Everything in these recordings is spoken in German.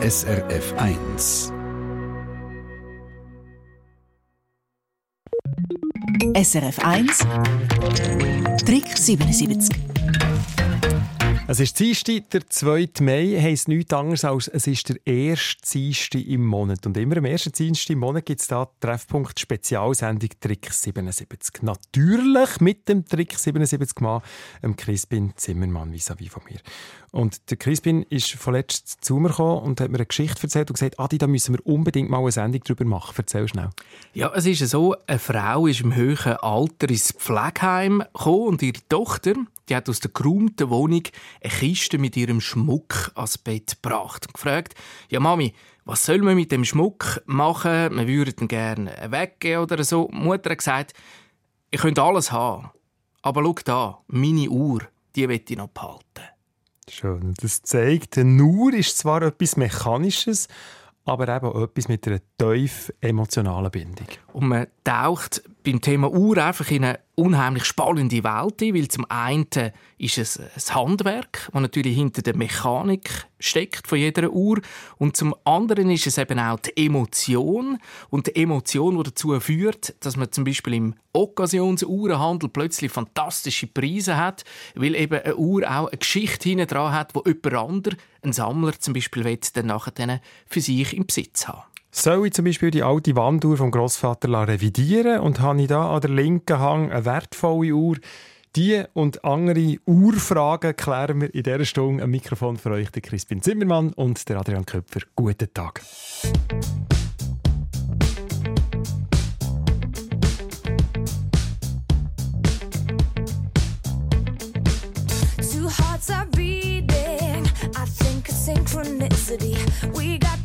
SRF 1. SRF 1 Trick 77 es ist Dienstag, der 2. Mai, heisst nichts anderes als es ist der erste Dienstag im Monat. Und immer am ersten Dienstag im Monat gibt es da Treffpunkt Spezialsendung Trick 77. Natürlich mit dem Trick 77 Mann, dem Crispin Zimmermann vis-à-vis von mir. Und der Crispin ist vorletzt zu mir gekommen und hat mir eine Geschichte erzählt und gesagt, Adi, da müssen wir unbedingt mal eine Sendung darüber machen. Erzähl schnell. Ja, es ist so, eine Frau ist im höheren Alter ins Pflegeheim gekommen und ihre Tochter, die hat aus der geräumten Wohnung eine Kiste mit ihrem Schmuck ans Bett gebracht und gefragt, ja Mami, was soll man mit dem Schmuck machen? Wir würden ihn gerne weggeben oder so. Die Mutter hat gesagt, ich könnte alles haben, aber schau da, meine Uhr, die will ich noch behalten. Schön. Das zeigt, eine Uhr ist zwar etwas Mechanisches, aber eben auch etwas mit einer tief emotionalen Bindung. Und man taucht beim Thema Uhr einfach in eine unheimlich spannende Welt ein, weil zum einen ist es ein Handwerk, das natürlich hinter der Mechanik steckt von jeder Uhr und zum anderen ist es eben auch die Emotion und die Emotion, die dazu führt, dass man zum Beispiel im Occasionsuhrenhandel plötzlich fantastische Preise hat, weil eben eine Uhr auch eine Geschichte hinten dran hat, wo jemand anderes, ein Sammler zum Beispiel, will, dann nachher für sich im Besitz haben. Soll ich zum Beispiel die alte Wanduhr vom Großvater revidieren und habe ich da an der linken Hang eine wertvolle Uhr? Die und andere Uhrfragen klären wir in dieser Stunde am Mikrofon für euch, der Crispin Zimmermann und der Adrian Köpfer. Guten Tag. Two hearts are beating. I think it's synchronicity. We got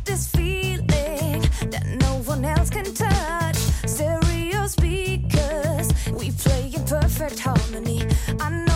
perfect harmony. I know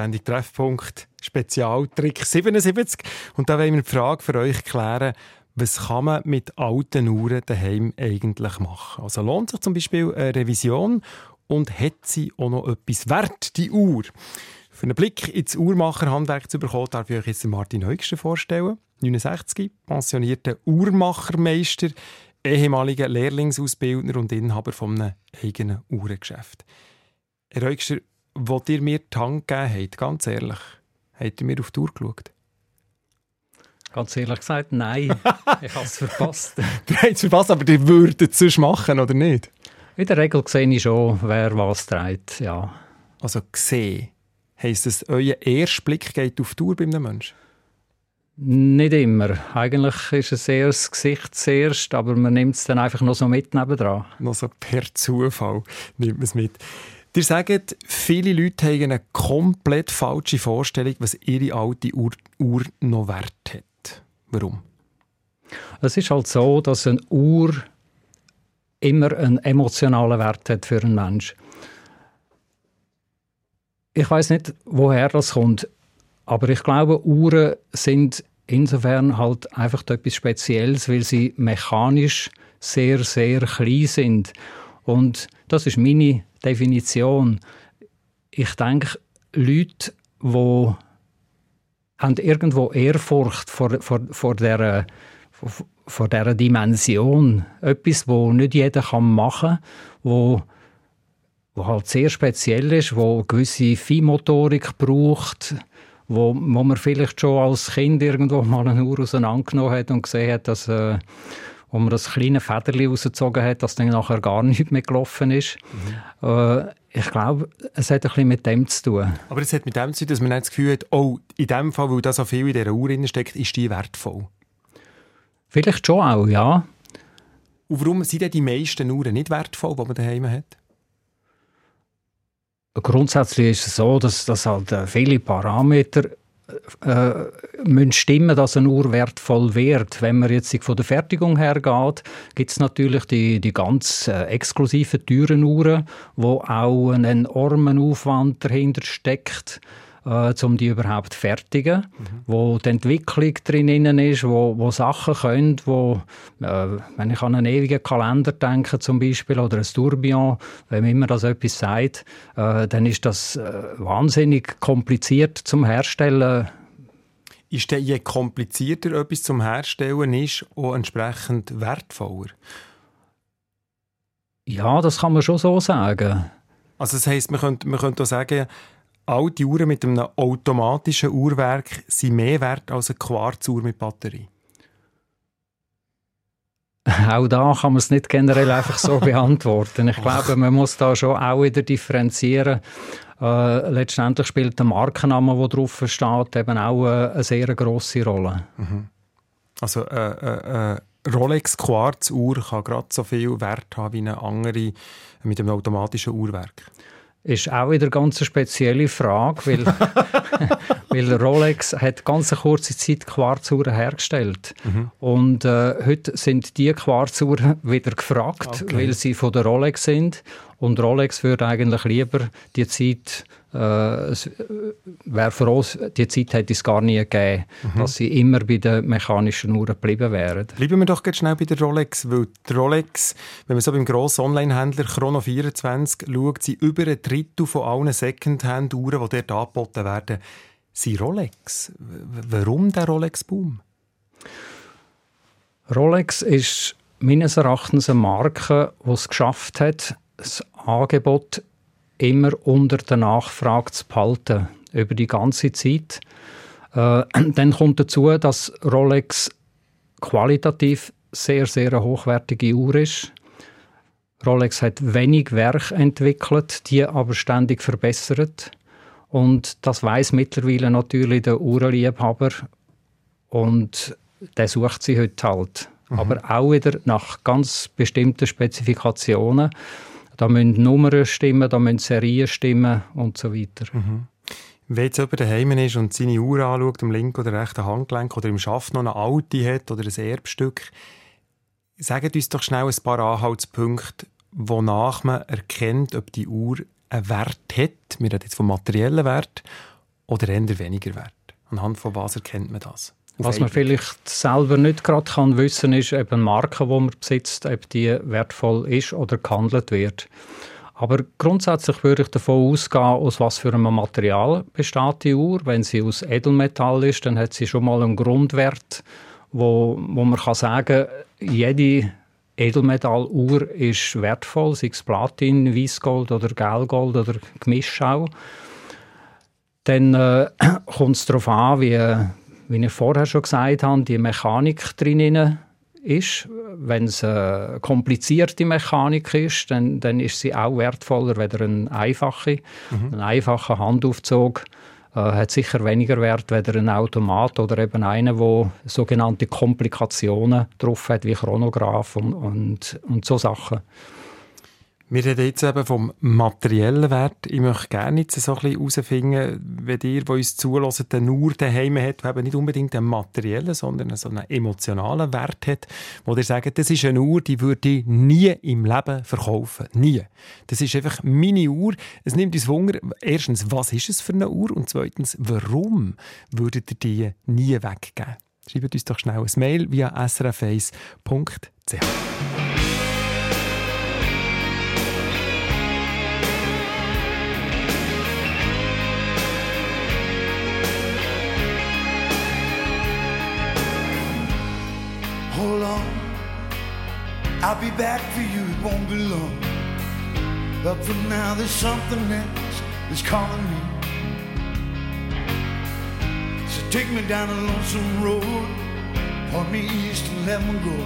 Sendung Treffpunkt Spezialtrick 77. Und da wollen wir die Frage für euch klären, was kann man mit alten Uhren daheim eigentlich machen? Also lohnt sich zum Beispiel eine Revision und hat sie auch noch etwas wert, die Uhr? Für einen Blick ins Uhrmacherhandwerk zu bekommen, darf ich euch jetzt Martin Heugsten vorstellen. 69, pensionierter Uhrmachermeister, ehemaliger Lehrlingsausbildner und Inhaber von einem eigenen Uhrengeschäft. Herr Heugster, wo ihr mir die Hand gegeben habt, ganz ehrlich, habt ihr mir auf die Uhr geschaut? Ganz ehrlich gesagt, nein. ich habe es verpasst. du hast es verpasst, aber die würdet es sonst machen, oder nicht? In der Regel sehe ich schon, wer was trägt, ja. Also gesehen, heisst es, euer erster Blick geht auf die Uhr bei einem Menschen? Nicht immer. Eigentlich ist es eher das Gesicht zuerst, aber man nimmt es dann einfach noch so mit nebendran. Noch so per Zufall nimmt man es mit. Ihr sagt, viele Leute haben eine komplett falsche Vorstellung, was ihre alte Uhr, Uhr noch wert hat. Warum? Es ist halt so, dass eine Uhr immer einen emotionalen Wert hat für einen Mensch. Ich weiß nicht, woher das kommt, aber ich glaube, Uhren sind insofern halt einfach etwas Spezielles, weil sie mechanisch sehr, sehr klein sind. Und das ist meine Definition. Ich denke, Leute, die haben irgendwo Ehrfurcht vor, vor, vor, dieser, vor dieser Dimension. Etwas, wo nicht jeder machen kann, wo, wo halt sehr speziell ist, wo gewisse Feinmotorik braucht, wo, wo man vielleicht schon als Kind irgendwo mal eine Uhr auseinandergenommen hat und gesehen hat, dass äh, wo man das kleine Federli rausgezogen hat, dass dann nachher gar nicht mehr gelaufen ist. Mhm. Äh, ich glaube, es hat ein bisschen mit dem zu tun. Aber es hat mit dem zu tun, dass man nicht das Gefühl hat, oh, in dem Fall, weil da so viel in dieser Uhr steckt, ist die wertvoll. Vielleicht schon auch, ja. Und warum sind denn die meisten Uhren nicht wertvoll, die man daheim hat? Grundsätzlich ist es so, dass, dass halt äh, viele Parameter äh, müssen stimmen, dass eine Uhr wertvoll wird. Wenn man jetzt von der Fertigung her geht, gibt es natürlich die, die ganz äh, exklusiven teuren Uhren, wo auch ein enormen Aufwand dahinter steckt äh, um die überhaupt zu fertigen, mhm. wo die Entwicklung drin ist, wo, wo Sachen können, wo, äh, wenn ich an einen ewigen Kalender denke zum Beispiel oder ein Tourbillon, wenn man immer das etwas sagt, äh, dann ist das äh, wahnsinnig kompliziert zum Herstellen. Ist denn je komplizierter etwas zum Herstellen ist, auch entsprechend wertvoller? Ja, das kann man schon so sagen. Also das heisst, man könnte, man könnte auch sagen, alte Uhren mit einem automatischen Uhrwerk sind mehr wert als eine Quarzuhr mit Batterie? Auch da kann man es nicht generell einfach so beantworten. Ich glaube, man muss da schon auch wieder differenzieren. Äh, letztendlich spielt der Markenname, der drauf steht, eben auch eine, eine sehr grosse Rolle. Mhm. Also äh, äh, äh Rolex Quarzuhr kann gerade so viel Wert haben wie eine andere mit einem automatischen Uhrwerk ist auch wieder eine ganz spezielle Frage, weil, weil Rolex hat ganz eine kurze Zeit Quarzuhren hergestellt mhm. und äh, heute sind die Quarzuhren wieder gefragt, okay. weil sie von der Rolex sind und Rolex würde eigentlich lieber die Zeit es äh, wäre froh, die Zeit hätte es gar nie gegeben, mhm. dass sie immer bei den mechanischen Uhren geblieben wären. Bleiben wir doch ganz schnell bei der Rolex, weil die Rolex, wenn man so beim grossen Online-Händler Chrono24 schaut, sind über ein Drittel von allen Secondhand-Uhren, die dort angeboten werden, sind Rolex. Warum der Rolex-Boom? Rolex ist meines Erachtens eine Marke, die es geschafft hat, das Angebot immer unter der Nachfrage zu behalten, über die ganze Zeit. Äh, dann kommt dazu, dass Rolex qualitativ sehr, sehr eine hochwertige Uhr ist. Rolex hat wenig Werk entwickelt, die aber ständig verbessert. Und das weiß mittlerweile natürlich der Uhrenliebhaber. Und der sucht sie heute halt. Mhm. Aber auch wieder nach ganz bestimmten Spezifikationen. Da müssen Nummern stimmen, da müssen Serien stimmen und so weiter. Mhm. Wenn jetzt jemand daheim ist und seine Uhr anschaut, am linken oder rechten Handgelenk oder im Schaft noch eine alte hat oder ein Erbstück, sagt uns doch schnell ein paar Anhaltspunkte, wonach man erkennt, ob die Uhr einen Wert hat, wir reden jetzt vom materiellen Wert, oder eher weniger Wert. Anhand von was erkennt man das? Was man vielleicht selber nicht gerade kann wissen, ist eben Marke, die man besitzt, ob die wertvoll ist oder gehandelt wird. Aber grundsätzlich würde ich davon ausgehen, aus was für einem Material besteht die Uhr. Wenn sie aus Edelmetall ist, dann hat sie schon mal einen Grundwert, wo, wo man kann sagen jede Edelmetalluhr ist wertvoll, sei es Platin, Weißgold oder Gelgold oder Gemischschau. Dann äh, kommt es darauf an, wie, wie ich vorher schon gesagt habe, die Mechanik drin ist. Wenn es eine komplizierte Mechanik ist, dann, dann ist sie auch wertvoller als eine einfache. Mhm. Ein einfacher Handaufzug äh, hat sicher weniger Wert als ein Automat oder eben einer, der sogenannte Komplikationen drauf hat, wie Chronograph und, und, und so Sachen. Wir reden jetzt eben vom materiellen Wert. Ich möchte gerne jetzt so ein bisschen herausfinden, wenn ihr, die uns zulässt, eine Uhr daheim hat, die eben nicht unbedingt einen materiellen, sondern so einen emotionalen Wert hat, wo ihr sagt, das ist eine Uhr, die würde ich nie im Leben verkaufen. Nie. Das ist einfach meine Uhr. Es nimmt uns Wunder, erstens, was ist es für eine Uhr? Und zweitens, warum würdet ihr die nie weggeben? Schreibt uns doch schnell ein Mail via srf1.ch. I'll be back for you, it won't be long. But for now, there's something else that's calling me. So take me down a lonesome road, point me east and let me go.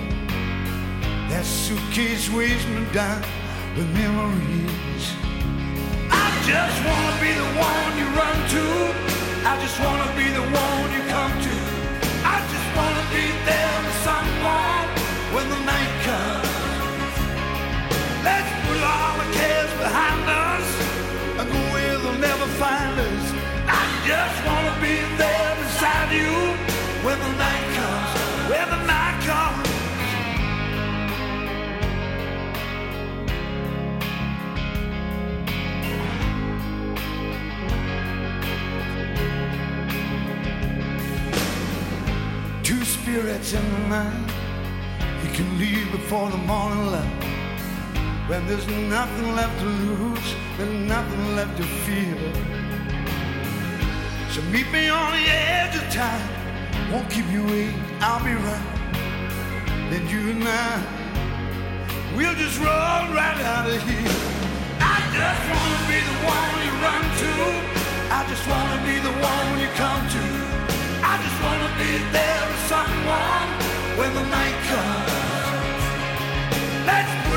That suitcase weighs me down with memories. I just wanna be the one you run to. I just wanna be the one you come to. I just wanna be there with someone when the night. Let's put all the cares behind us and go where they'll never find us. I just wanna be there beside you when the night comes. When the night comes. Two spirits in the night. You can leave before the morning light. When there's nothing left to lose, there's nothing left to fear. So meet me on the edge of time. Won't keep you waiting, I'll be right. Then you and I, we'll just roll right out of here. I just wanna be the one you run to. I just wanna be the one you come to. I just wanna be there with someone when the night comes. Let's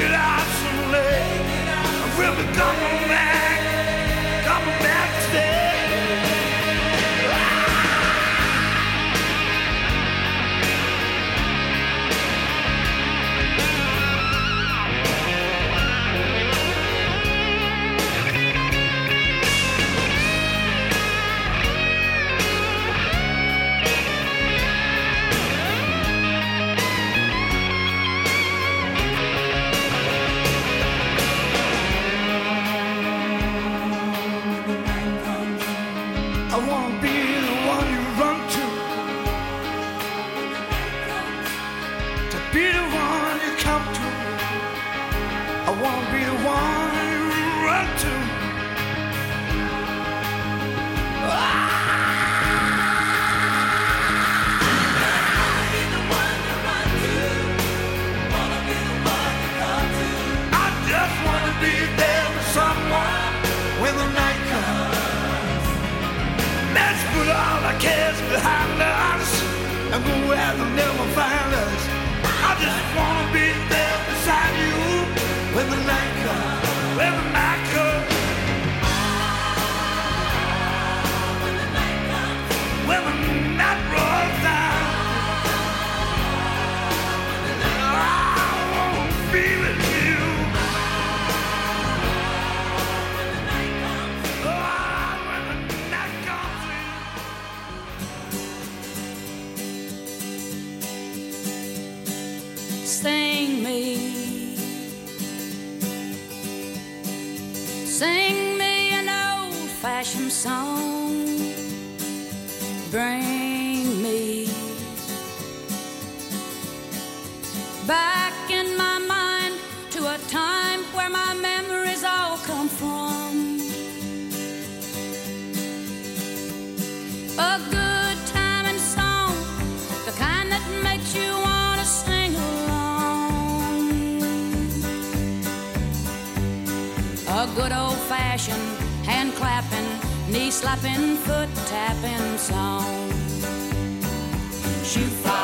it out someday. And we'll be coming back, you find.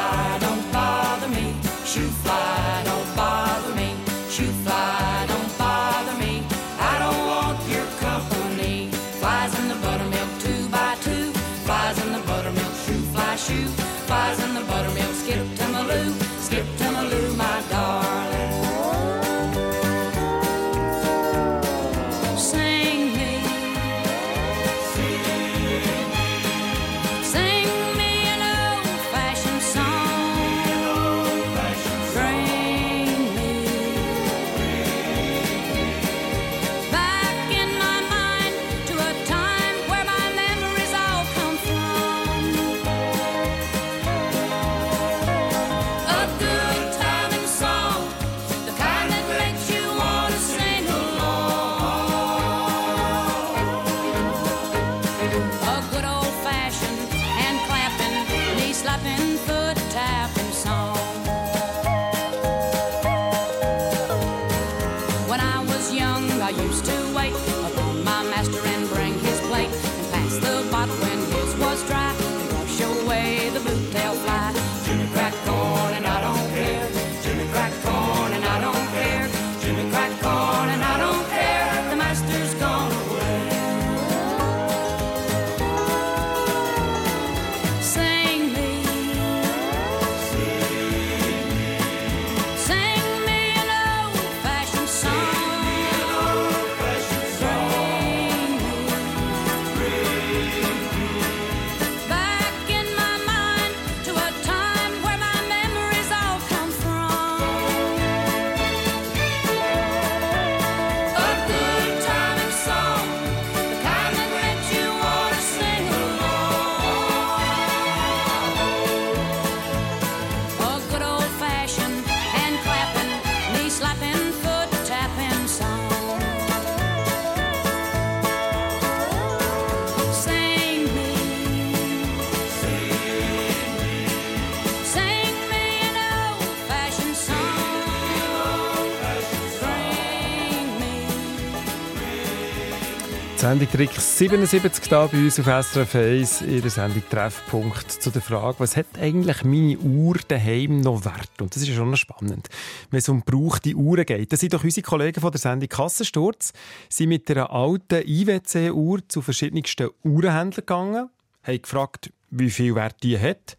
Sendung Trick 77 da bei uns auf SRF 1 in der Sendung Treffpunkt zu der Frage, was hat eigentlich meine Uhr daheim noch Wert? Und das ist schon spannend, wenn es um gebrauchte Uhren geht. Da sind doch unsere Kollegen von der Sendung Kassensturz sind mit einer alten IWC-Uhr zu verschiedensten Uhrenhändlern gegangen, haben gefragt, wie viel Wert die hat.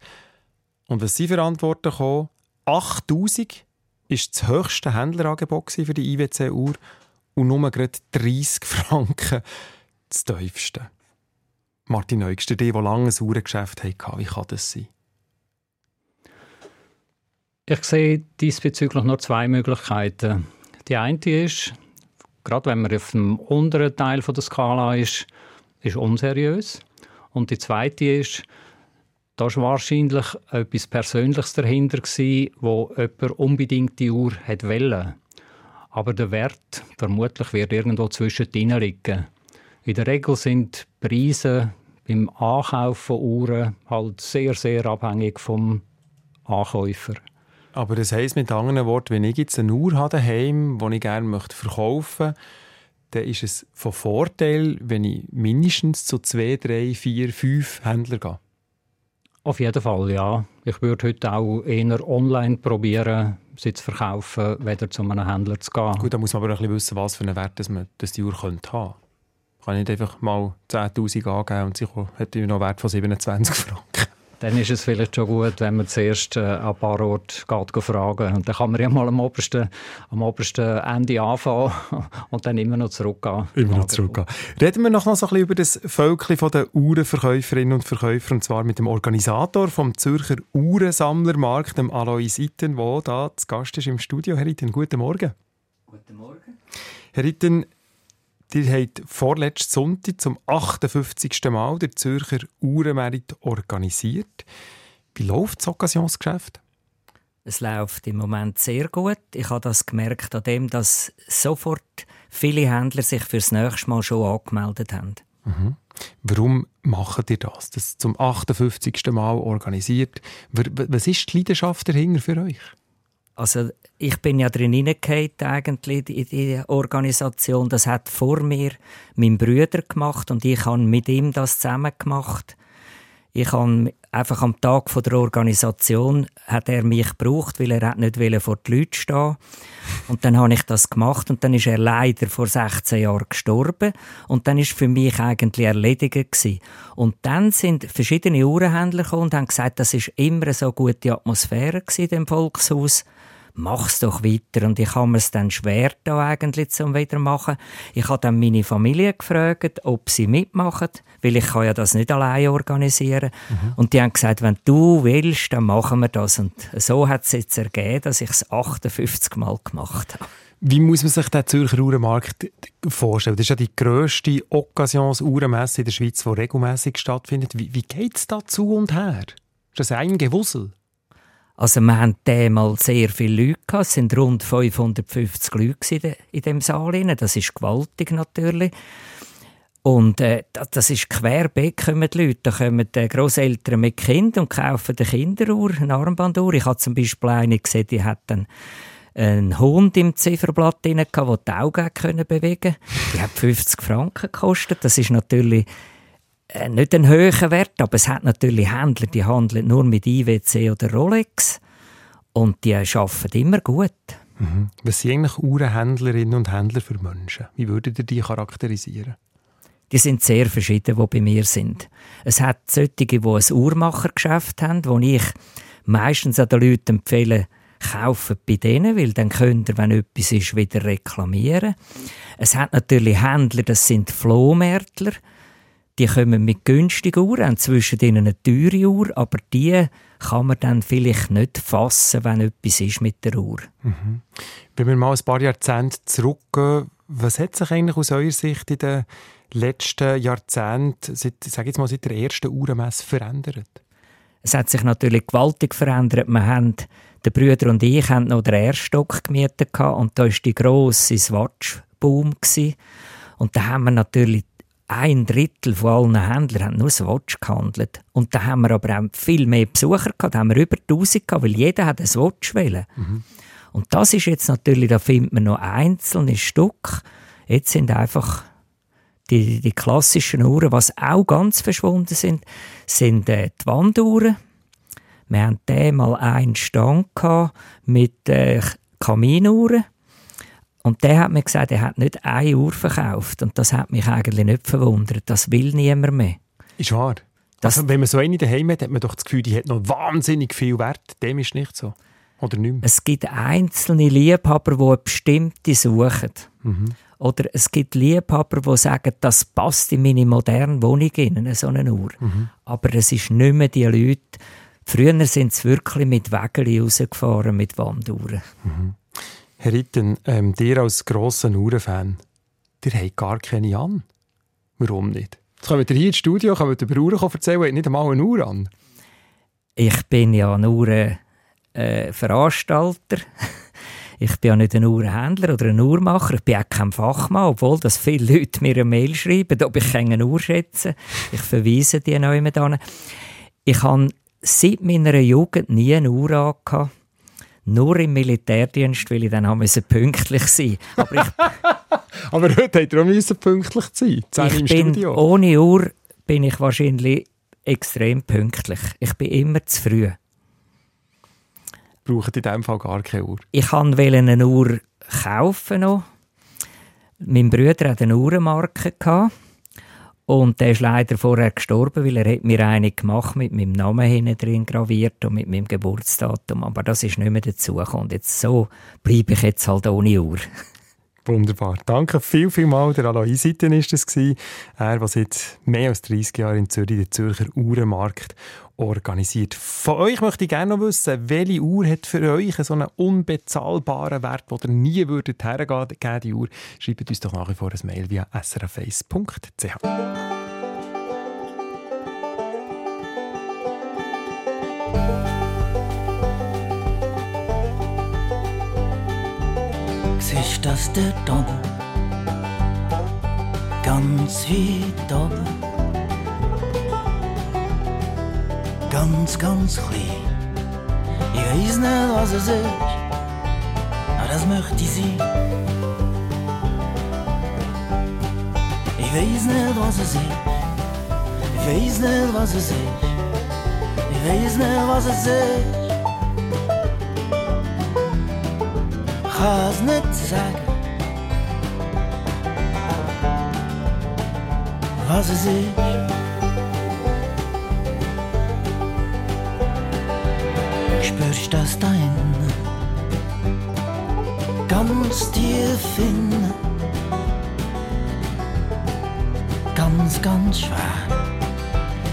Und was sie für Antworten kamen, 8000 ist das höchste Händlerangebot für die IWC-Uhr und nur gerade 30 Franken das tiefste. Martin Neugster, die, die lange ein Uhrengeschäft hatten, wie kann das sein? Ich sehe diesbezüglich nur zwei Möglichkeiten. Die eine ist, gerade wenn man auf dem unteren Teil der Skala ist, ist unseriös. Und die zweite ist, da war wahrscheinlich etwas Persönliches dahinter, gewesen, wo jemand unbedingt die Uhr wollte. Aber der Wert vermutlich wird irgendwo zwischendrin liegen. In der Regel sind Preise beim Ankauf von Uhren halt sehr, sehr abhängig vom Ankäufer. Aber das heisst mit anderen Worten, wenn ich jetzt eine Uhr habe daheim, die ich gerne möchte verkaufen möchte, dann ist es von Vorteil, wenn ich mindestens zu zwei, drei, vier, fünf Händlern gehe. Auf jeden Fall, ja. Ich würde heute auch eher online probieren, sie zu verkaufen, weder zu einem Händler zu gehen. Gut, da muss man aber ein bisschen wissen, was für einen Wert das man, dass die Uhr könnte haben Kann ich nicht einfach mal 10'000 angeben und sie hat noch einen Wert von 27 Franken. Dann ist es vielleicht schon gut, wenn man zuerst äh, an ein paar Orte geht fragen. Und dann kann man ja mal am obersten, am obersten Ende anfangen und dann immer noch zurückgehen. Immer noch zurückgehen. Reden wir noch mal so ein bisschen über das Völkchen der Uhrenverkäuferinnen und Verkäufer, und zwar mit dem Organisator vom Zürcher Uhrensammlermarkt, dem Alois Itten, der da zu Gast ist im Studio. Herr Itten, guten Morgen. Guten Morgen. Herr Itten, Ihr habt vorletzten Sonntag zum 58. Mal der Zürcher Uhrenmerit organisiert. Wie läuft das Occasionsgeschäft? Es läuft im Moment sehr gut. Ich habe das gemerkt an dem, dass sofort viele Händler sich fürs nächste Mal schon angemeldet haben. Mhm. Warum macht ihr das? Das zum 58. Mal organisiert. Was ist die Leidenschaft dahinter für euch? Also ich bin ja drin hineingefallen, eigentlich in die Organisation. Das hat vor mir mein Bruder gemacht und ich habe mit ihm das zusammen gemacht. Ich habe einfach am Tag der Organisation hat er mich gebraucht, weil er nicht vor die Leute stehen Und dann habe ich das gemacht und dann ist er leider vor 16 Jahren gestorben und dann ist für mich eigentlich erledigt gewesen. Und dann sind verschiedene Uhrenhändler gekommen und haben gesagt, das ist immer so gute Atmosphäre in dem Volkshaus mach's doch weiter. Und ich habe mir es dann schwer da eigentlich zum machen. Ich habe dann meine Familie gefragt, ob sie mitmachen, weil ich kann ja das nicht alleine organisieren. Mhm. Und die haben gesagt, wenn du willst, dann machen wir das. Und so hat es jetzt ergeben, dass ich es 58 Mal gemacht habe. Wie muss man sich den Zürcher Uhrenmarkt vorstellen? Das ist ja die grösste Occasions-Uhrenmesse in der Schweiz, die regelmäßig stattfindet. Wie, wie geht es da zu und her? Ist das ein Gewusel? Also wir hatten damals sehr viele Leute. Gehabt. Es waren rund 550 Leute in dem Saal. Das ist gewaltig natürlich. Und äh, das ist querbeet kommen die Leute. Da kommen die Grosseltern mit Kindern und kaufen eine Kinderuhr, eine Armbanduhr. Ich habe zum Beispiel eine gesehen, die hat dann einen Hund im Zifferblatt drin, der die Augen bewegen konnte. Die hat 50 Franken gekostet. Das ist natürlich nicht ein hoher Wert, aber es hat natürlich Händler, die handeln nur mit IWC oder Rolex und die arbeiten immer gut. Mhm. Was sind eigentlich Uhrenhändlerinnen und Händler für Menschen? Wie würdet ihr die charakterisieren? Die sind sehr verschieden, die bei mir sind. Es hat solche, die ein Uhrmachergeschäft haben, wo ich meistens an den Leuten empfehle, kaufen bei denen, weil dann könnt ihr, wenn etwas ist, wieder reklamieren. Es hat natürlich Händler, das sind Flohmärtler, die kommen mit günstigen Uhren, haben zwischen ihnen eine teure Uhr, aber die kann man dann vielleicht nicht fassen, wenn etwas ist mit der Uhr. Mhm. Wenn wir mal ein paar Jahrzehnte zurückgehen, was hat sich eigentlich aus eurer Sicht in den letzten Jahrzehnten, seit, sag jetzt mal, seit der ersten Uhrenmesse verändert? Es hat sich natürlich gewaltig verändert. Wir haben, der Brüder und ich haben noch den Erststock gemietet und da war die grosse Swatch-Boom. Und da haben wir natürlich ein Drittel von allen Händlern haben nur Swatch gehandelt. Und da haben wir aber auch viel mehr Besucher gehabt. Da haben wir über 1000 gehabt, weil jeder hat ein Swatch wählen. Mhm. Und das ist jetzt natürlich, da findet man noch einzelne Stück. Jetzt sind einfach die, die klassischen Uhren, was auch ganz verschwunden sind, sind äh, die Wanduhren. Wir hatten mal einen Stand mit äh, Kaminuhren. Und der hat mir gesagt, er hat nicht eine Uhr verkauft. Und das hat mich eigentlich nicht verwundert. Das will niemand mehr. Ist wahr. Das, also, wenn man so eine daheim hat, hat man doch das Gefühl, die hat noch wahnsinnig viel Wert. Dem ist nicht so. Oder nicht mehr. Es gibt einzelne Liebhaber, die eine bestimmte suchen. Mhm. Oder es gibt Liebhaber, die sagen, das passt in meine moderne Wohnung in, so eine Uhr. Mhm. Aber es ist nicht mehr die Leute. Früher sind sie wirklich mit Wägeln rausgefahren, mit Wanduhren. Mhm. Herr Ritten, ähm, dir als grosser Uhrenfan, dir habt gar keine an. Warum nicht? Jetzt kommt ihr hier ins Studio, könnt über Uhren erzählen, habt nicht einmal eine Uhr an. Ich bin ja ein Uhrenveranstalter. Äh, ich bin ja nicht ein Uhrenhändler oder ein Uhrmacher. Ich bin auch kein Fachmann, obwohl das viele Leute mir eine Mail schreiben, ob ich eine Uhr schätze. Ich verweise die mit an. Ich habe seit meiner Jugend nie eine Uhr angehabt nur im Militärdienst, weil ich dann haben pünktlich sein Aber, ich, Aber heute hätte er auch pünktlich sein ich im bin, Studio. Ohne Uhr bin ich wahrscheinlich extrem pünktlich. Ich bin immer zu früh. Braucht in diesem Fall gar keine Uhr? Ich wollte eine Uhr kaufen noch. Mein Bruder hatte eine Uhrenmarke. Gehabt. Und der ist leider vorher gestorben, weil er hat mir eine gemacht mit meinem Namen hinten drin graviert und mit meinem Geburtsdatum. Aber das ist nicht mehr dazu Und jetzt so bleibe ich jetzt halt ohne Uhr. Wunderbar. Danke viel, viel mal. Der Alois Seiten war das. Er, der seit mehr als 30 Jahren in Zürich den Zürcher Uhrenmarkt organisiert. Von euch möchte ich gerne noch wissen, welche Uhr hat für euch so einen unbezahlbaren Wert, wo ihr nie würdet hergeben die Uhr. Schreibt uns doch nach wie vor ein Mail via srface.ch. Siehst das dort oben? Ganz weit oben. Ganz, ganz klein. Ich weiß nicht, was es ist, aber das möchte ich sein. Ich weiß nicht, was es ist. Ich weiß nicht, was es ist. Ich weiß nicht, was es ist. es nicht sagen, was es ist. Spürst das da innen, ganz tief innen, ganz, ganz schwer.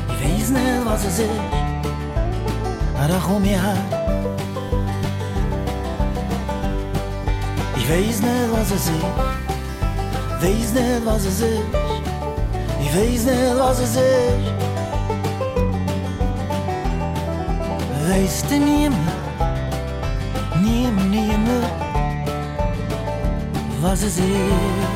Ich weiß nicht, was es ist, da komm ich her. Ich weiß nicht, was es ist. Weiß nicht, was es ist. Ich weiß nicht, was es ist. Du niemand, niemand, niemand, was es ist.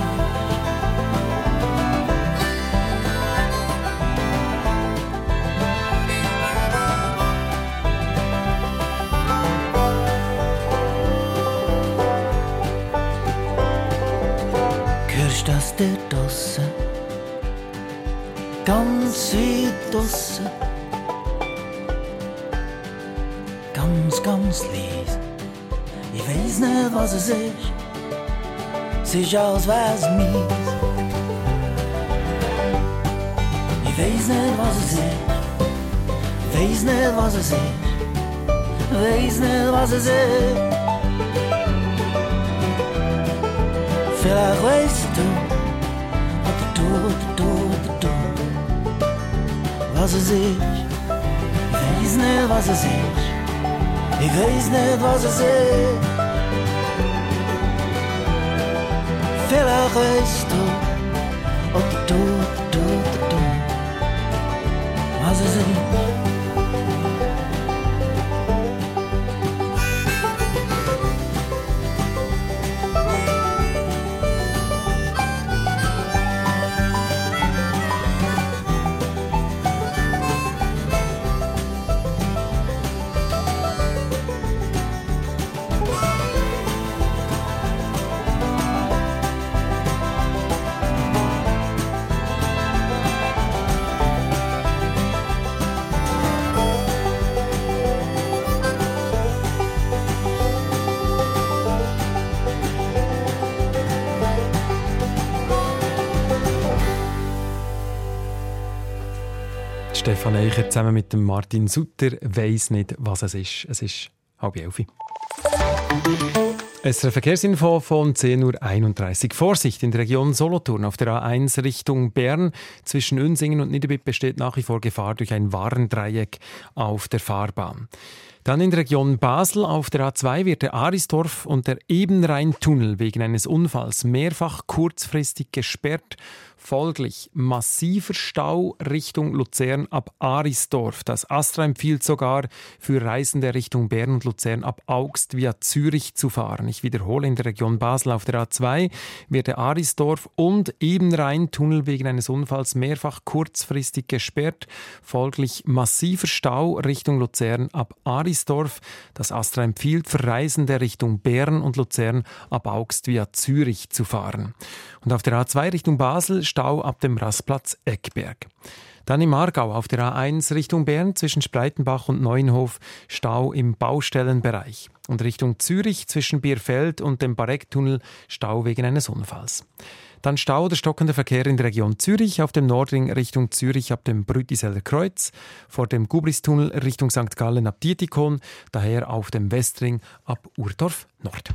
Es ist, es ist, als wär's mies. Ich weiß nicht, was es ist, weiß nicht, was es ist, weiß nicht, was es ist. Vielleicht weißt du, was ist. Ich weiß nicht, was es ist. Vielleicht weißt du, Eicher zusammen mit dem Martin Sutter weiß nicht, was es ist. Es ist halb elf. Es ist ein Verkehrsinfo von 10.31 Uhr. Vorsicht in der Region Solothurn auf der A1 Richtung Bern. Zwischen Ünsingen und Niederbipp besteht nach wie vor Gefahr durch ein Warndreieck auf der Fahrbahn. Dann in der Region Basel auf der A2 wird der Arisdorf und der Ebenrhein-Tunnel wegen eines Unfalls mehrfach kurzfristig gesperrt Folglich massiver Stau Richtung Luzern ab Arisdorf. Das Astra empfiehlt sogar für Reisende Richtung Bern und Luzern ab Augst via Zürich zu fahren. Ich wiederhole, in der Region Basel auf der A2 wird der Arisdorf und Ebenrhein-Tunnel wegen eines Unfalls mehrfach kurzfristig gesperrt. Folglich massiver Stau Richtung Luzern ab Arisdorf. Das Astra empfiehlt für Reisende Richtung Bern und Luzern ab Augst via Zürich zu fahren. Und auf der A2 Richtung Basel Stau ab dem Rastplatz Eckberg. Dann im Aargau auf der A1 Richtung Bern zwischen Spreitenbach und Neuenhof Stau im Baustellenbereich. Und Richtung Zürich zwischen Bierfeld und dem Barecktunnel Stau wegen eines Unfalls. Dann Stau oder stockender Verkehr in der Region Zürich auf dem Nordring Richtung Zürich ab dem Brütiseller Kreuz, vor dem Gubristunnel Richtung St. Gallen ab Dietikon, daher auf dem Westring ab Urdorf Nord.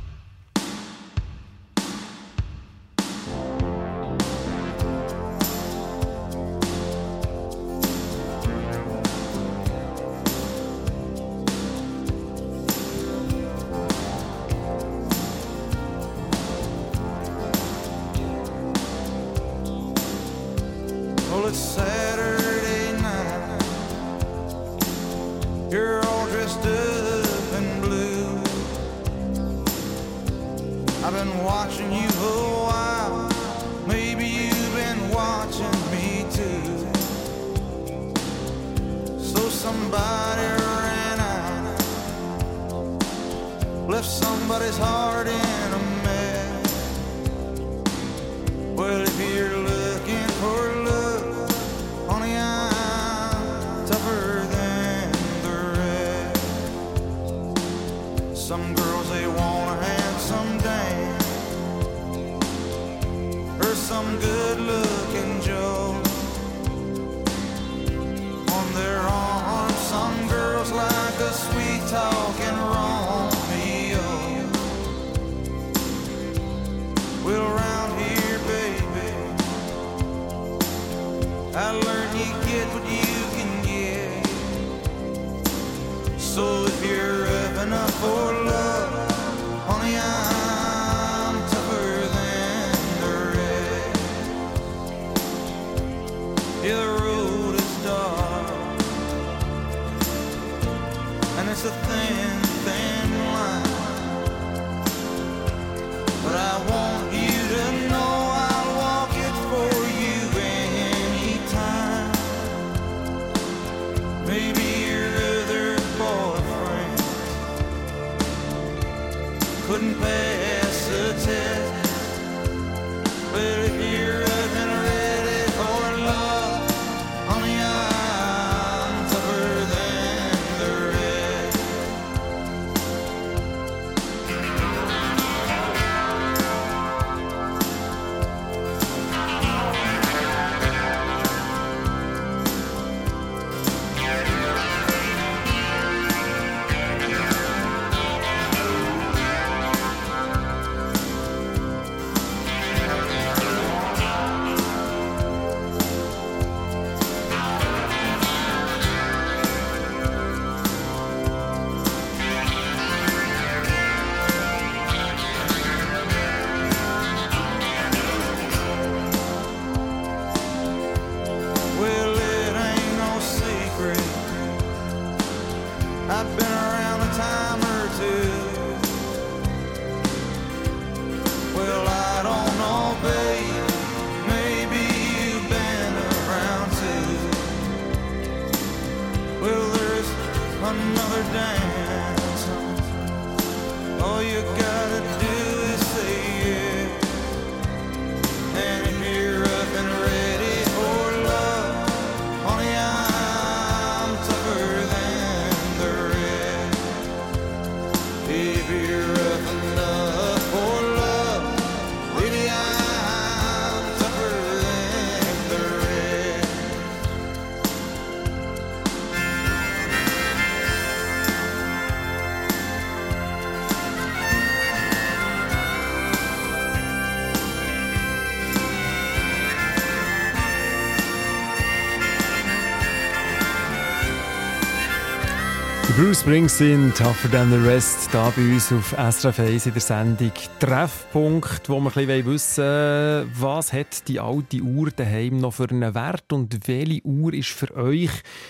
Bruce Springsteen, Tougher Than The Rest, hier bei uns auf SRF 1 in der Sendung Treffpunkt, wo wir ein bisschen wissen was hat die alte Uhr daheim noch für einen Wert und welche Uhr ist für euch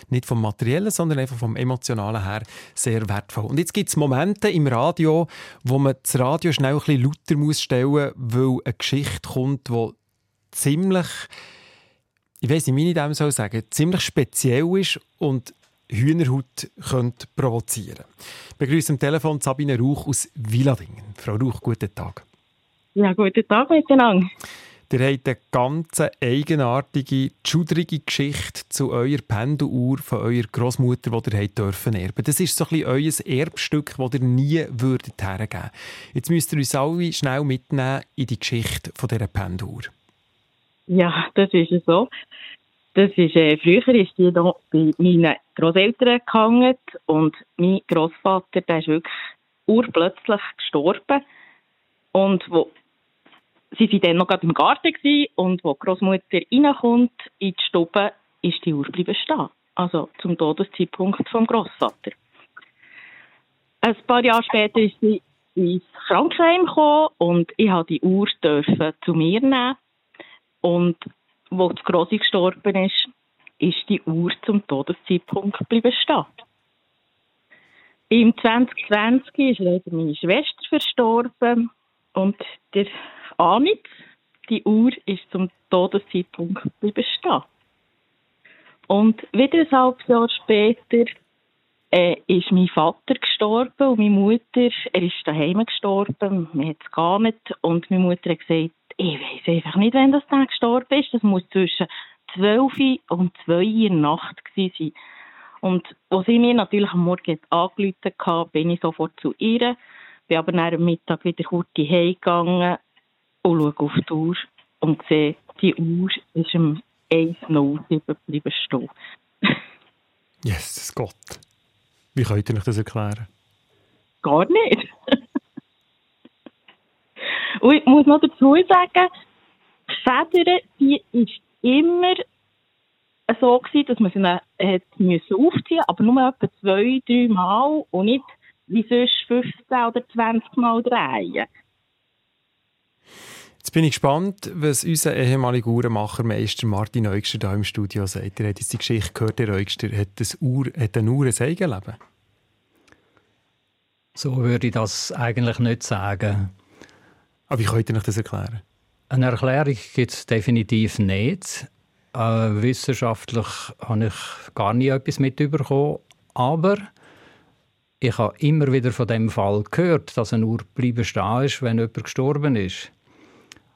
nicht vom Materiellen, sondern einfach vom Emotionalen her sehr wertvoll. Und jetzt gibt es Momente im Radio, wo man das Radio schnell ein bisschen lauter muss stellen muss, weil eine Geschichte kommt, die ziemlich, ich weiß nicht, wie ich dem soll sagen, ziemlich speziell ist und Hühnerhaut könnte provozieren. Ich begrüße am Telefon Sabine Rauch aus Villadingen. Frau Rauch, guten Tag. Ja, guten Tag miteinander. Ihr habt eine ganz eigenartige, schudrige Geschichte zu eurer Pendeluhr von eurer Großmutter, die ihr dürfen erben. Das ist so ein bisschen euer Erbstück, das ihr nie würdet hergeben. Jetzt müsst ihr uns alle schnell mitnehmen in die Geschichte von dieser Pendeluhr. Ja, das ist es so. Das ist, äh, früher ist die noch bei meinen Großeltern gehangen und mein Großvater, der ist wirklich urplötzlich gestorben. Und wo, sie waren dann noch gerade im Garten gewesen, und wo die Großmutter reinkommt in die Stube, ist die Uhr bleiben stehen. Also zum Todeszeitpunkt vom Großvater. Ein paar Jahre später ist sie ins Krankenheim gekommen und ich durfte die Uhr dürfen zu mir nehmen. Und wo das Grossi gestorben ist, ist die Uhr zum Todeszeitpunkt geblieben stehen. Im 2020 ist leider meine Schwester verstorben und der Anit, die Uhr, ist zum Todeszeitpunkt geblieben stehen. Und wieder ein halbes Jahr später äh, ist mein Vater gestorben und meine Mutter, er ist daheim gestorben, mir hat es gar nicht. Und meine Mutter hat gesagt, ich weiß einfach nicht, wann das Tag gestorben ist. Das muss zwischen 12 und 2 Uhr in der Nacht gewesen sein. Und als sie mir natürlich am Morgen angerufen hat, bin ich sofort zu ihr, bin aber nach dem Mittag wieder kurz heimgegangen und schaue auf die Uhr und sehe, die Uhr ist um 1.07 geblieben stehen. Jesus Gott. Wie könnt ihr euch das erklären? Gar nicht. Und ich muss noch dazu sagen, die Feder, die ist immer so gewesen, dass man sie dann hat müssen aufziehen aber nur etwa zwei, drei Mal und nicht wie sonst 15 oder 20 Mal drehen. Jetzt bin ich gespannt, was unser ehemaliger Uhrenmachermeister Martin Eugster hier im Studio sagt. Er hat jetzt die Geschichte gehört, der Eugster hat, das Uhr, hat eine Uhr ein Eigenleben. So würde ich das eigentlich nicht sagen. Aber wie könnt ihr euch das erklären? Eine Erklärung gibt es definitiv nicht. Äh, wissenschaftlich habe ich gar nie etwas mitbekommen. Aber ich habe immer wieder von dem Fall gehört, dass eine Uhr bleiben stehen ist, wenn jemand gestorben ist.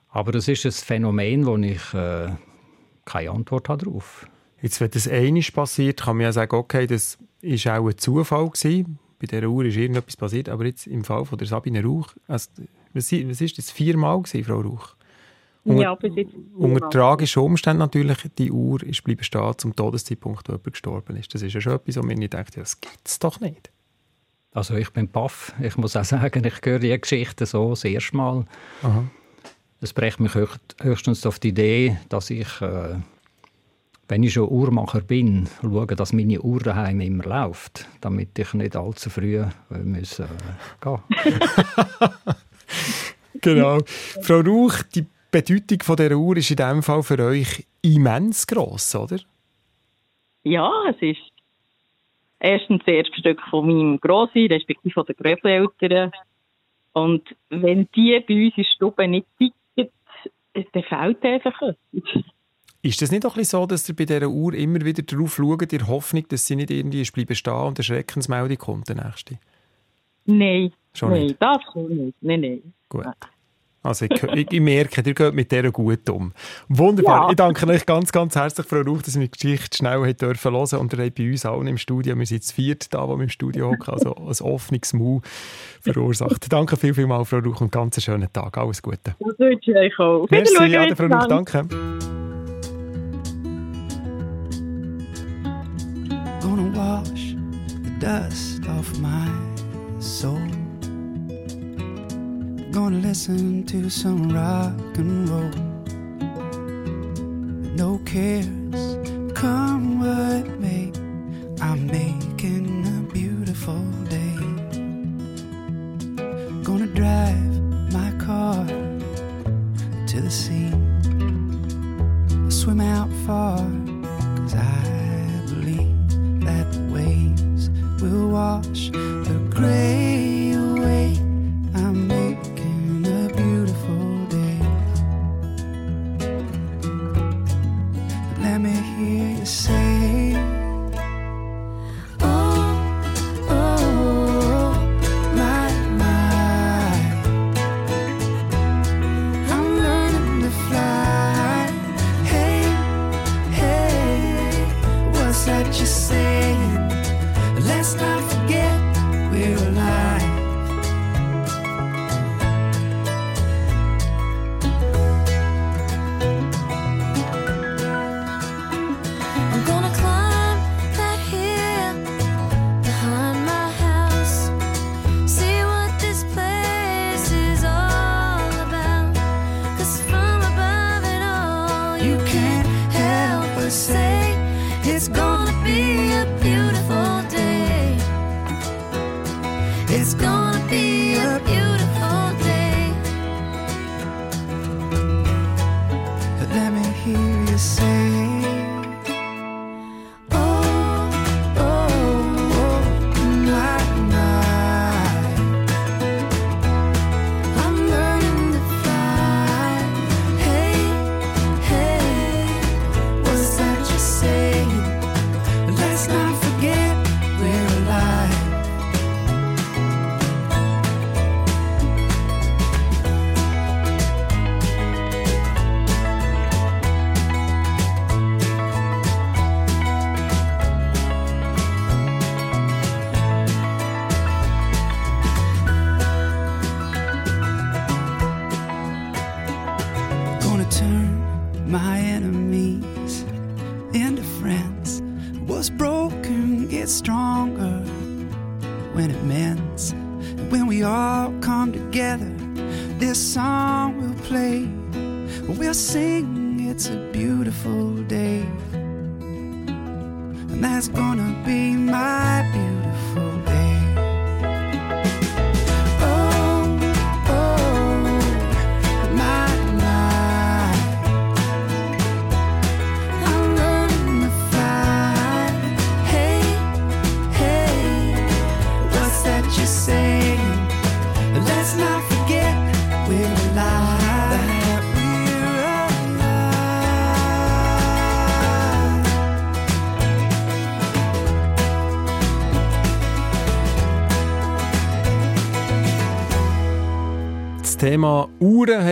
Aber das ist ein Phänomen, wo ich äh, keine Antwort habe darauf. Jetzt, wenn das einmal passiert, kann man ja sagen, okay, das war auch ein Zufall gewesen. Bei dieser Uhr ist irgendetwas passiert. Aber jetzt im Fall von der Sabine Rauch, also, was, was ist das? Viermal gewesen, Frau Rauch? Unter, ja, bis jetzt unter tragischen Umständen natürlich, die Uhr ist bleiben stehen zum Todeszeitpunkt, wo jemand gestorben ist. Das ist ja schon etwas, wo man nicht denkt, ja, das gibt es doch nicht. Also ich bin baff. Ich muss auch sagen, ich höre die Geschichte so das erste Mal. Aha. Es bringt mich höchstens auf die Idee, dass ich, äh, wenn ich schon Uhrmacher bin, schaue, dass meine Uhr daheim immer läuft, damit ich nicht allzu früh äh, muss, äh, gehen Genau. Frau Rauch, die Bedeutung von dieser Uhr ist in diesem Fall für euch immens gross, oder? Ja, es ist erstens das erste Stück von meinem Grossi, respektive von den Großeltern. Und wenn die bei uns in der Stube nicht ticken, dann fehlt einfach etwas. Ist das nicht auch ein bisschen so, dass ihr bei dieser Uhr immer wieder darauf schaut, in der Hoffnung, dass sie nicht irgendwie ist bleiben stehen und eine Schreckensmeldung kommt, der nächste? Nein, Schon nein, nicht? das kommt nicht. Nein, nein. Gut. Also ich, ich, ich merke, ihr geht mit dieser gut um. Wunderbar. Ja. Ich danke euch ganz, ganz herzlich, Frau Rauch, dass wir die Geschichte schnell hat dürfen hören und ihr habt bei uns allen im Studio, wir sind zu viert da, wo wir im Studio hocken, also ein offenes Mau verursacht. Danke viel, viel mal, Frau Rauch, und ganz einen schönen Tag. Alles Gute. Das wünsche ich euch auch. Merci, Wiedersehen, Ade, Frau Rauch, danke. Gonna wash the dust off my soul. Gonna listen to some rock and roll. No cares,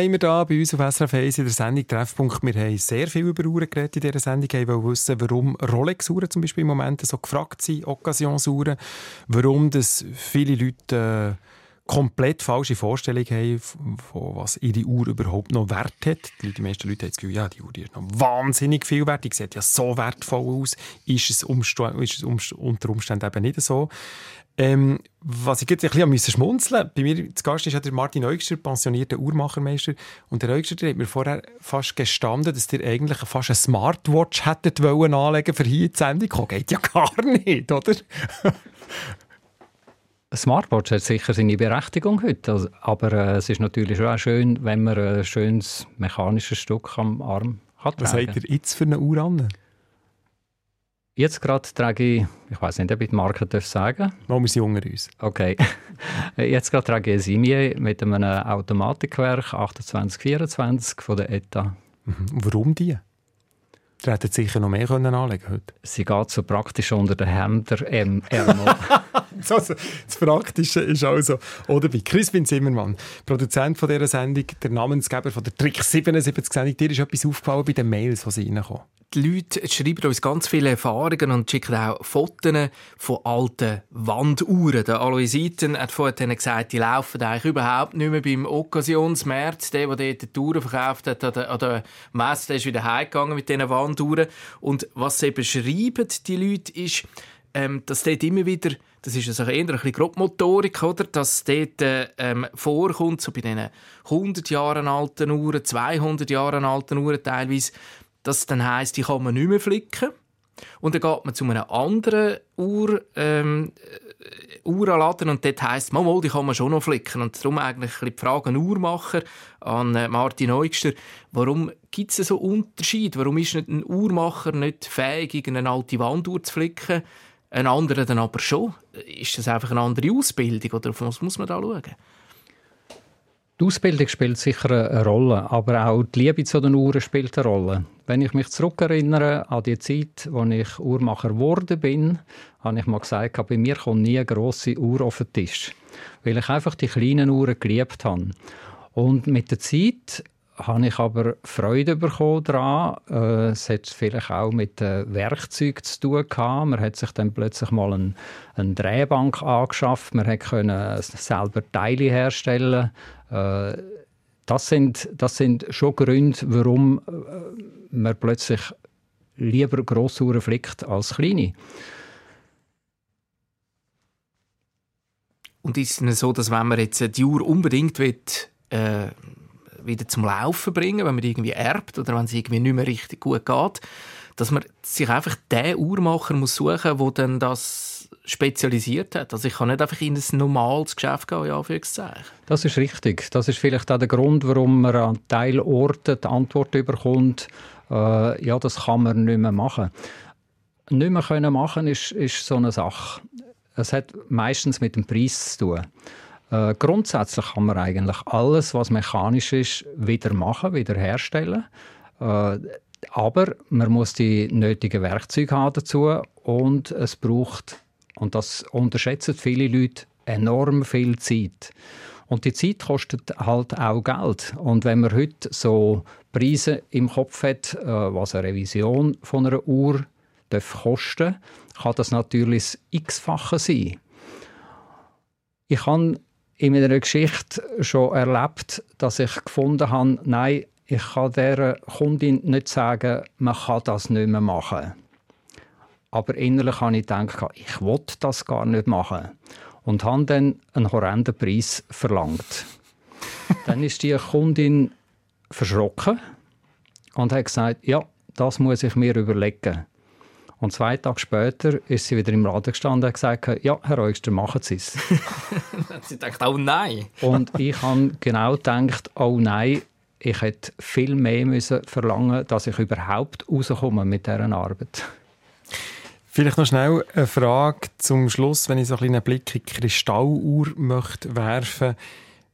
haben wir da bei uns auf SRF 1 in der Sendung Treffpunkt. Wir haben sehr viel über Uhren geredet in dieser Sendung. Wir wollen wissen, warum Rolex-Uhren zum Beispiel im Moment so gefragt sind, Occasionsuhren. Warum das viele Leute äh, komplett falsche Vorstellungen haben, von was ihre Uhr überhaupt noch Wert hat. Die, meisten Leute haben das Gefühl, ja, die Uhr ist noch wahnsinnig viel wert. Die sieht ja so wertvoll aus. Ist es, umst ist es umst unter Umständen eben nicht so. Ähm, was ich jetzt ein bisschen musste schmunzeln bei mir zu Gast ist der Martin Eugster, pensionierter Uhrmachermeister. Und der Eugster der hat mir vorher fast gestanden, dass ihr eigentlich fast eine Smartwatch hättet wollen anlegen für hier die Sendung. Geht ja gar nicht, oder? Ein Smartwatch hat sicher seine Berechtigung heute, also, aber äh, es ist natürlich schon auch schön, wenn man ein schönes mechanisches Stück am Arm hat. Was habt ihr jetzt für eine Uhr an? Jetzt gerade trage ich, ich weiß nicht, ob ich die Marke darf sagen Mal, wir sind unter uns. Okay. Jetzt gerade trage ich eine Simie mit einem Automatikwerk 2824 von der ETA. Mhm. Warum die? Ihr hättet sicher noch mehr können anlegen heute. Sie geht so praktisch unter den Hemder ähm, also, das Praktische ist also, oder bei Crispin Zimmermann, Produzent von dieser Sendung, der Namensgeber von der Trick 77 Sendung, dir ist etwas aufgefallen bei den Mails, die sie reinkommen. Die Leute schreiben uns ganz viele Erfahrungen und schicken auch Fotos von alten Wanduhren. Der Alois Eiten hat vorhin gesagt, die laufen eigentlich überhaupt nicht mehr beim Occasionsmärz. Der, der dort die Uhren verkauft hat, an der, an der Messe, der ist wieder heimgegangen mit diesen Wanduhren. Und was sie beschreiben, die Leute, ist, ähm, dass dort immer wieder, das ist also eher ein bisschen Grobmotorik, oder? dass dort ähm, vorkommt, so bei diesen 100 Jahren alten Uhren, 200 Jahren alten Uhren teilweise, das dann heisst, die kann man nicht mehr flicken. Und dann geht man zu einem anderen Uhr, ähm, Uhrenladen und dort heisst es, mal, die kann man schon noch flicken. Und darum eigentlich die Frage an Uhrmacher, an äh, Martin Eugster, warum gibt es so Unterschied? Warum ist ein Uhrmacher nicht fähig, eine alte Wanduhr zu flicken, ein anderer dann aber schon? Ist das einfach eine andere Ausbildung oder auf was muss man da schauen? Die Ausbildung spielt sicher eine Rolle, aber auch die Liebe zu den Uhren spielt eine Rolle. Wenn ich mich zurückerinnere an die Zeit, als ich Uhrmacher geworden bin, habe ich mal gesagt, bei mir kommt nie eine grosse Uhr auf den Tisch, weil ich einfach die kleinen Uhren geliebt habe. Und mit der Zeit habe ich aber Freude bekommen daran. Äh, es hat vielleicht auch mit den Werkzeugen zu tun gehabt. Man hat sich dann plötzlich mal eine, eine Drehbank angeschafft. Man konnte selber Teile herstellen. Äh, das sind, das sind schon Gründe, warum äh, man plötzlich lieber Grossuhren flickt als kleine. Und ist es so, dass wenn man jetzt die Uhr unbedingt will, äh, wieder zum Laufen bringen, wenn man die irgendwie erbt oder wenn es irgendwie nicht mehr richtig gut geht, dass man sich einfach den Uhrmacher muss suchen, wo dann das spezialisiert hat. Also ich kann nicht einfach in ein normales Geschäft gehen, ja, Das ist richtig. Das ist vielleicht auch der Grund, warum man an Teilorten die Antwort bekommt, äh, ja, das kann man nicht mehr machen. Nicht mehr können machen ist, ist so eine Sache. Es hat meistens mit dem Preis zu tun. Äh, grundsätzlich kann man eigentlich alles, was mechanisch ist, wieder machen, wieder herstellen. Äh, aber man muss die nötigen Werkzeuge haben dazu und es braucht, und das unterschätzen viele Leute, enorm viel Zeit. Und die Zeit kostet halt auch Geld. Und wenn man heute so Preise im Kopf hat, äh, was eine Revision von einer Uhr darf kosten, kann das natürlich x-fache sein. Ich habe in meiner Geschichte schon erlebt, dass ich gefunden habe, nein, ich kann dieser Kundin nicht sagen, man kann das nicht mehr machen. Aber innerlich habe ich gedacht, ich will das gar nicht machen. Und habe dann einen horrenden Preis verlangt. dann ist die Kundin verschrocken und hat gesagt, ja, das muss ich mir überlegen. Und zwei Tage später ist sie wieder im Laden gestanden und hat gesagt, ja, Herr Eugster, machen Sie es. sie denkt, oh nein. und ich habe genau gedacht, oh nein, ich hätte viel mehr müssen verlangen dass ich überhaupt rauskomme mit dieser Arbeit. Vielleicht noch schnell eine Frage zum Schluss, wenn ich so einen Blick in die Kristalluhr möchte werfen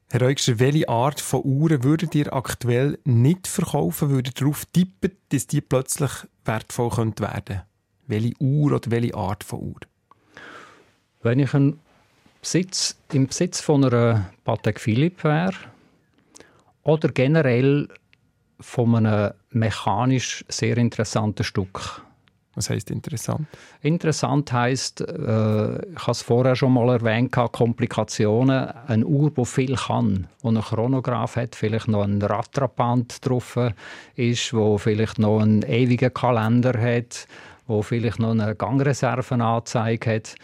Herr Eugster, welche Art von Uhren würdet ihr aktuell nicht verkaufen? Würdet ihr darauf tippen, dass die plötzlich wertvoll werden könnte? Welche Uhr oder welche Art von Uhr? Wenn ich ein Besitz, im Besitz von einer Patek Philippe wäre oder generell von einem mechanisch sehr interessanten Stück. Was heißt interessant? Interessant heißt, äh, ich habe es vorher schon mal erwähnt, Komplikationen. Eine Uhr, die viel kann, wo ein Chronograph hat, vielleicht noch ein Radraband drauf ist, wo vielleicht noch einen ewigen Kalender hat, wo vielleicht noch eine Gangreservenanzeige hat.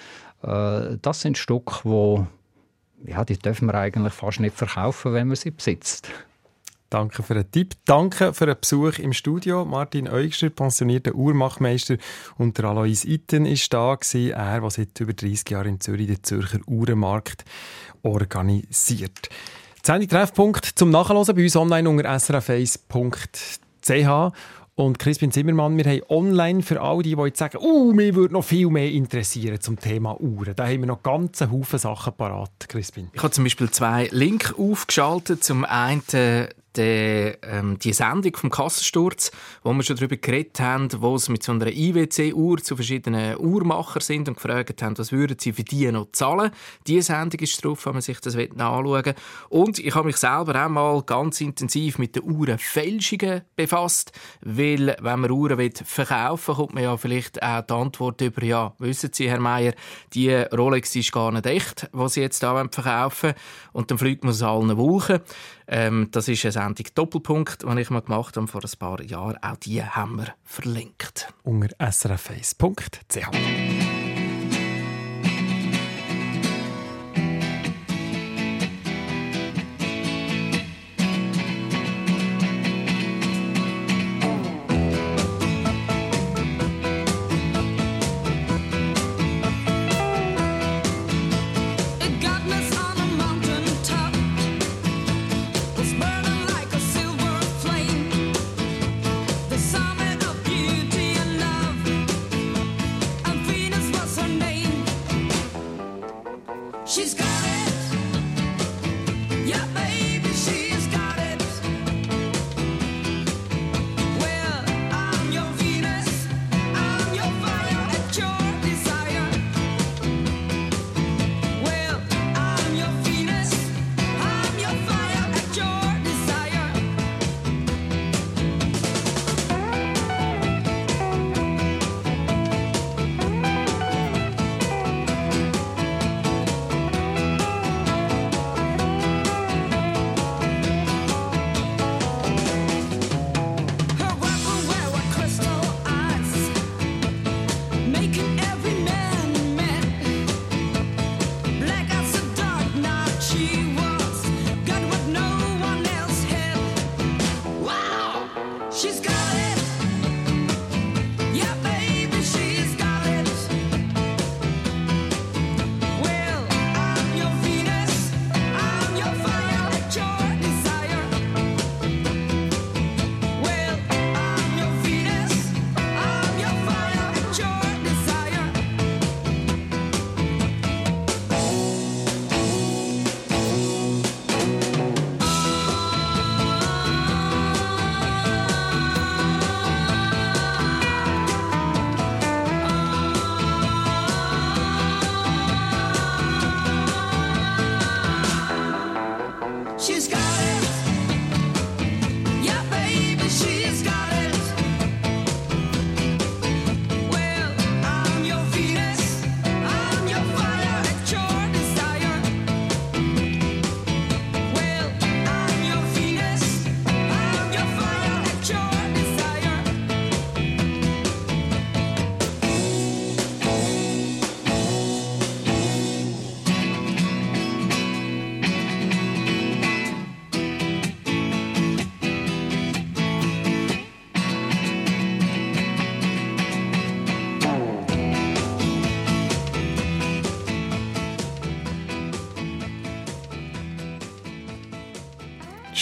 Äh, das sind Stücke, wo ja, die dürfen wir eigentlich fast nicht verkaufen, wenn man sie besitzt. Danke für den Tipp. Danke für den Besuch im Studio. Martin Eugster, pensionierter Uhrmachmeister und Alois Itten ist da gewesen. Er, der seit über 30 Jahren in Zürich den Zürcher Uhrenmarkt organisiert. Sendung Treffpunkt zum Nachhören bei uns online unter srf1.ch. Und Crispin Zimmermann, wir haben online für all die, die jetzt sagen, uh, mich würde noch viel mehr interessieren zum Thema Uhren. Da haben wir noch ganze Haufen Sachen parat, Crispin. Ich habe zum Beispiel zwei Links aufgeschaltet. Zum einen die, ähm, die Sendung vom Kassensturz, wo wir schon darüber geredet haben, wo sie mit so einer IWC-Uhr zu verschiedenen Uhrmachern sind und gefragt haben, was würden sie für die noch zahlen. Diese Sendung ist drauf, wenn man sich das anschauen will. Und ich habe mich selber auch mal ganz intensiv mit den Uhrenfälschungen befasst, weil wenn man Uhren verkaufen will, kommt man ja vielleicht auch die Antwort über, ja, wissen Sie, Herr Meier, die Rolex ist gar nicht echt, was Sie jetzt da verkaufen wollen. Und dann fliegt man es allen Wolken. Ähm, das ist eine Sendung Doppelpunkt, die ich mal gemacht habe vor ein paar Jahren. Auch die haben wir verlinkt. Unter srf1.ch.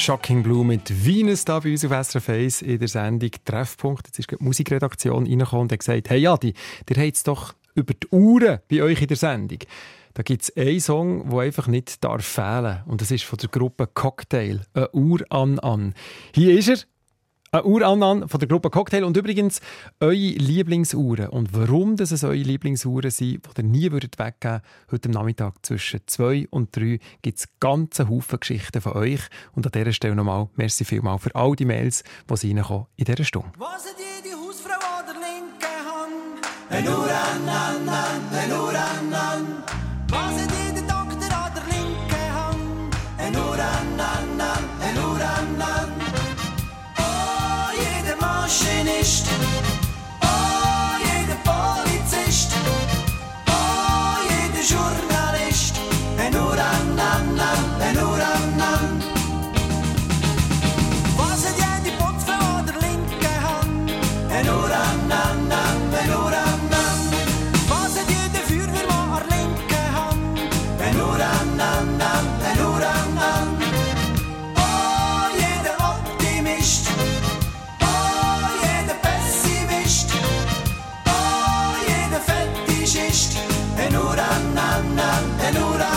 Shocking Blue mit Venus da bei uns auf SRF in der Sendung Treffpunkt. Jetzt ist die Musikredaktion reingekommen und hat gesagt, hey Adi, ihr habt es doch über die Uhren bei euch in der Sendung. Da gibt es einen Song, der einfach nicht darf fehlen darf. Und das ist von der Gruppe Cocktail, «Eine Uhr an an». Hier ist er, eine Uhr Annan von der Gruppe Cocktail. Und übrigens, eure Lieblingsuhren und warum das es eure Lieblingsuhren sind, die ihr nie weggeben würdet Heute Nachmittag zwischen 2 und 3 gibt es ganze Haufen Geschichten von euch. Und an dieser Stelle nochmal, merci vielmal für all die Mails, die sie reinkommen in dieser Stunde. Was hat jede Hausfrau an der linken Hand? Eine Uhr Annan, eine Uhr Annan. finished. sisht, e nura na na, e nura